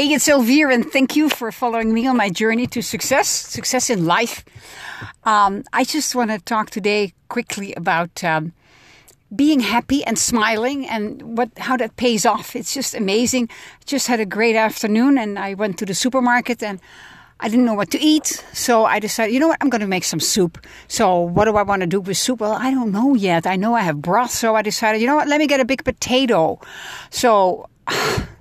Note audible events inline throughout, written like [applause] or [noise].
Hey, it's Elvire, and thank you for following me on my journey to success, success in life. Um, I just want to talk today quickly about um, being happy and smiling and what how that pays off. It's just amazing. Just had a great afternoon, and I went to the supermarket and. I didn't know what to eat, so I decided, you know what, I'm going to make some soup. So, what do I want to do with soup? Well, I don't know yet. I know I have broth, so I decided, you know what, let me get a big potato. So,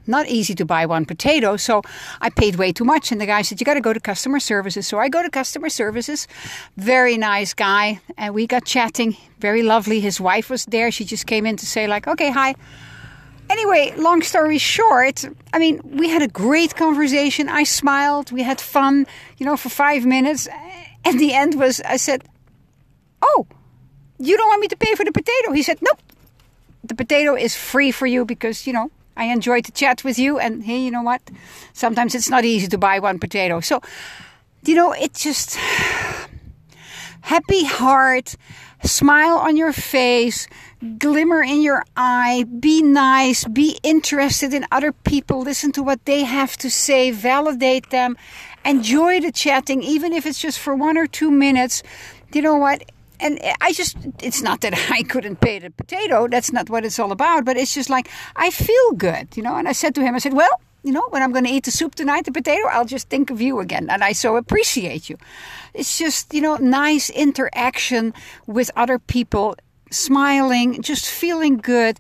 not easy to buy one potato. So I paid way too much. And the guy said, You got to go to customer services. So I go to customer services. Very nice guy. And we got chatting. Very lovely. His wife was there. She just came in to say, like, okay, hi. Anyway, long story short, I mean, we had a great conversation. I smiled. We had fun, you know, for five minutes. And the end was, I said, Oh, you don't want me to pay for the potato? He said, Nope. The potato is free for you because, you know, I enjoyed the chat with you. And hey, you know what? Sometimes it's not easy to buy one potato. So, you know, it just happy heart, smile on your face, glimmer in your eye, be nice, be interested in other people, listen to what they have to say, validate them, enjoy the chatting, even if it's just for one or two minutes. You know what? And I just, it's not that [laughs] I couldn't pay the potato. That's not what it's all about. But it's just like, I feel good, you know. And I said to him, I said, well, you know, when I'm going to eat the soup tonight, the potato, I'll just think of you again. And I so appreciate you. It's just, you know, nice interaction with other people, smiling, just feeling good.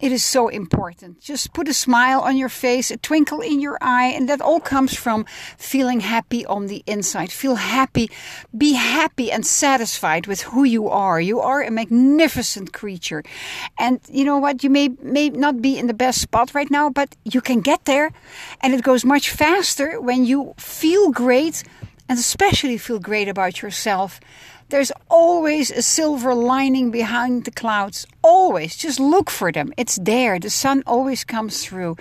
It is so important. Just put a smile on your face, a twinkle in your eye, and that all comes from feeling happy on the inside. Feel happy, be happy and satisfied with who you are. You are a magnificent creature. And you know what? You may may not be in the best spot right now, but you can get there. And it goes much faster when you feel great and especially feel great about yourself there's always a silver lining behind the clouds. Always. Just look for them. It's there. The sun always comes through.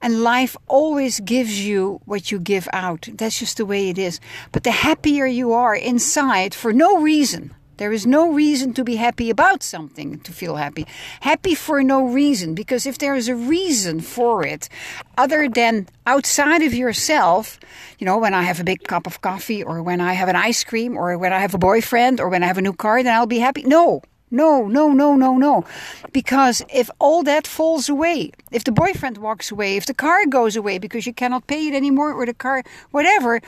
And life always gives you what you give out. That's just the way it is. But the happier you are inside for no reason, there is no reason to be happy about something to feel happy. Happy for no reason, because if there is a reason for it, other than outside of yourself, you know, when I have a big cup of coffee, or when I have an ice cream, or when I have a boyfriend, or when I have a new car, then I'll be happy. No, no, no, no, no, no. Because if all that falls away, if the boyfriend walks away, if the car goes away because you cannot pay it anymore, or the car, whatever,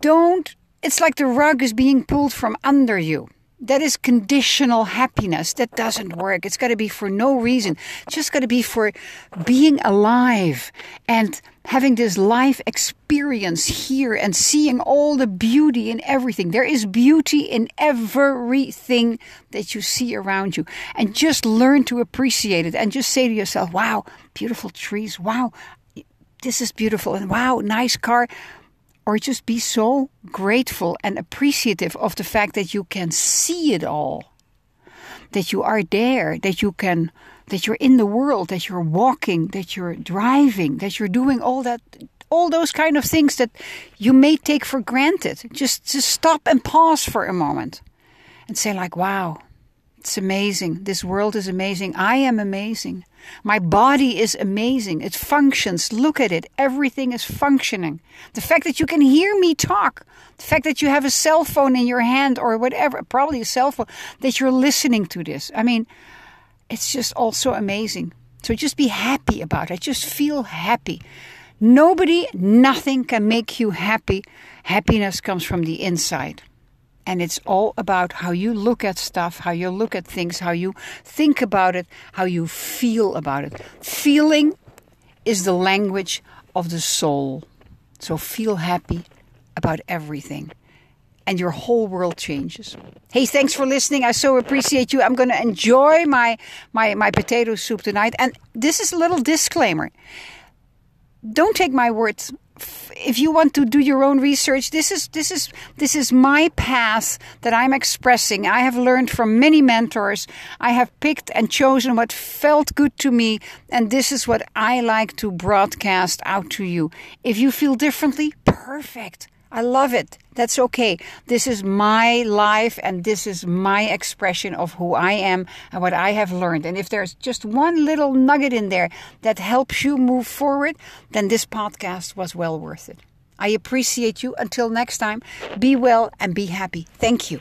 don't. It's like the rug is being pulled from under you that is conditional happiness. That doesn't work. It's got to be for no reason. It's just got to be for being alive and having this life experience here and seeing all the beauty in everything. There is beauty in everything that you see around you. And just learn to appreciate it and just say to yourself, wow, beautiful trees. Wow, this is beautiful. And wow, nice car or just be so grateful and appreciative of the fact that you can see it all that you are there that you can that you're in the world that you're walking that you're driving that you're doing all that all those kind of things that you may take for granted. Just just stop and pause for a moment and say like wow it's amazing. This world is amazing. I am amazing. My body is amazing. It functions. Look at it. Everything is functioning. The fact that you can hear me talk, the fact that you have a cell phone in your hand or whatever, probably a cell phone, that you're listening to this. I mean, it's just also amazing. So just be happy about it. Just feel happy. Nobody, nothing can make you happy. Happiness comes from the inside. And it's all about how you look at stuff, how you look at things, how you think about it, how you feel about it. Feeling is the language of the soul. So feel happy about everything. And your whole world changes. Hey, thanks for listening. I so appreciate you. I'm going to enjoy my, my, my potato soup tonight. And this is a little disclaimer. Don't take my words. If you want to do your own research this is this is this is my path that i'm expressing. I have learned from many mentors. I have picked and chosen what felt good to me and this is what i like to broadcast out to you. If you feel differently perfect I love it. That's okay. This is my life and this is my expression of who I am and what I have learned. And if there's just one little nugget in there that helps you move forward, then this podcast was well worth it. I appreciate you. Until next time, be well and be happy. Thank you.